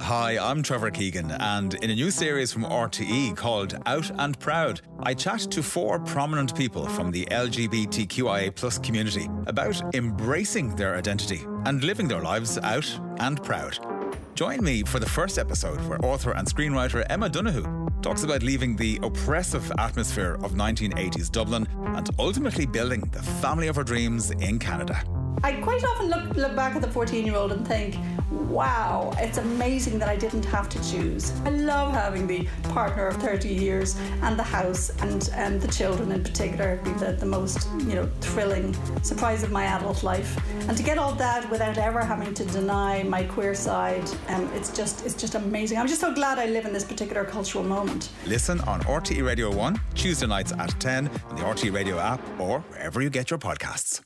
Hi, I'm Trevor Keegan, and in a new series from RTE called Out and Proud, I chat to four prominent people from the LGBTQIA community about embracing their identity and living their lives out and proud. Join me for the first episode where author and screenwriter Emma Donoghue talks about leaving the oppressive atmosphere of 1980s Dublin and ultimately building the family of her dreams in Canada. I quite often look, look back at the 14 year old and think, wow, it's amazing that I didn't have to choose. I love having the partner of 30 years and the house and, and the children in particular be the, the most, you know, thrilling surprise of my adult life. And to get all that without ever having to deny my queer side, um, it's just it's just amazing. I'm just so glad I live in this particular cultural moment. Listen on RTE Radio 1, Tuesday nights at 10, on the RTE Radio app, or wherever you get your podcasts.